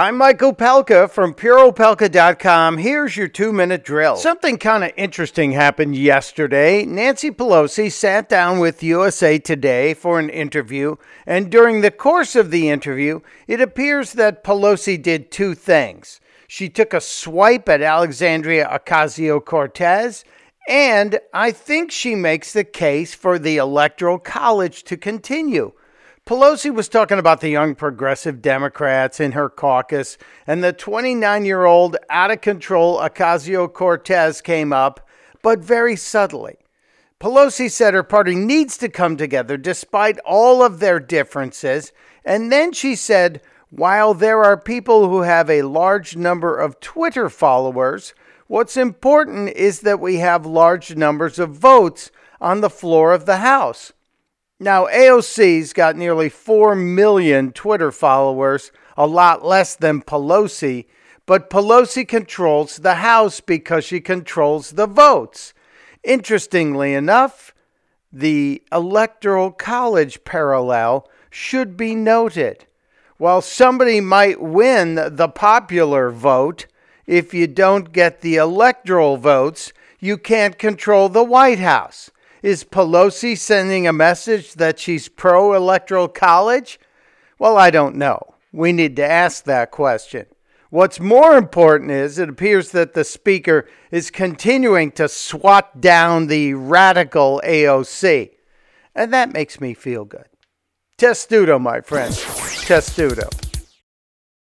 I'm Mike Opelka from PureOpelka.com. Here's your two minute drill. Something kind of interesting happened yesterday. Nancy Pelosi sat down with USA Today for an interview, and during the course of the interview, it appears that Pelosi did two things. She took a swipe at Alexandria Ocasio Cortez, and I think she makes the case for the Electoral College to continue. Pelosi was talking about the young progressive Democrats in her caucus, and the 29 year old out of control Ocasio Cortez came up, but very subtly. Pelosi said her party needs to come together despite all of their differences, and then she said, while there are people who have a large number of Twitter followers, what's important is that we have large numbers of votes on the floor of the House. Now, AOC's got nearly 4 million Twitter followers, a lot less than Pelosi, but Pelosi controls the House because she controls the votes. Interestingly enough, the Electoral College parallel should be noted. While somebody might win the popular vote, if you don't get the electoral votes, you can't control the White House. Is Pelosi sending a message that she's pro electoral college? Well, I don't know. We need to ask that question. What's more important is it appears that the speaker is continuing to swat down the radical AOC. And that makes me feel good. Testudo, my friends. Testudo.